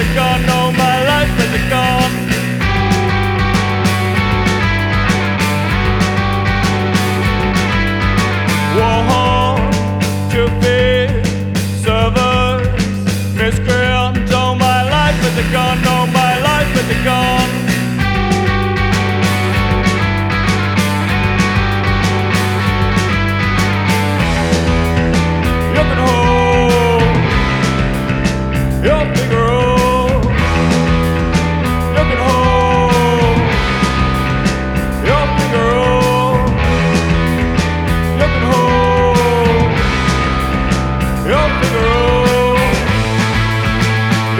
the gun.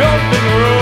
jumping rope.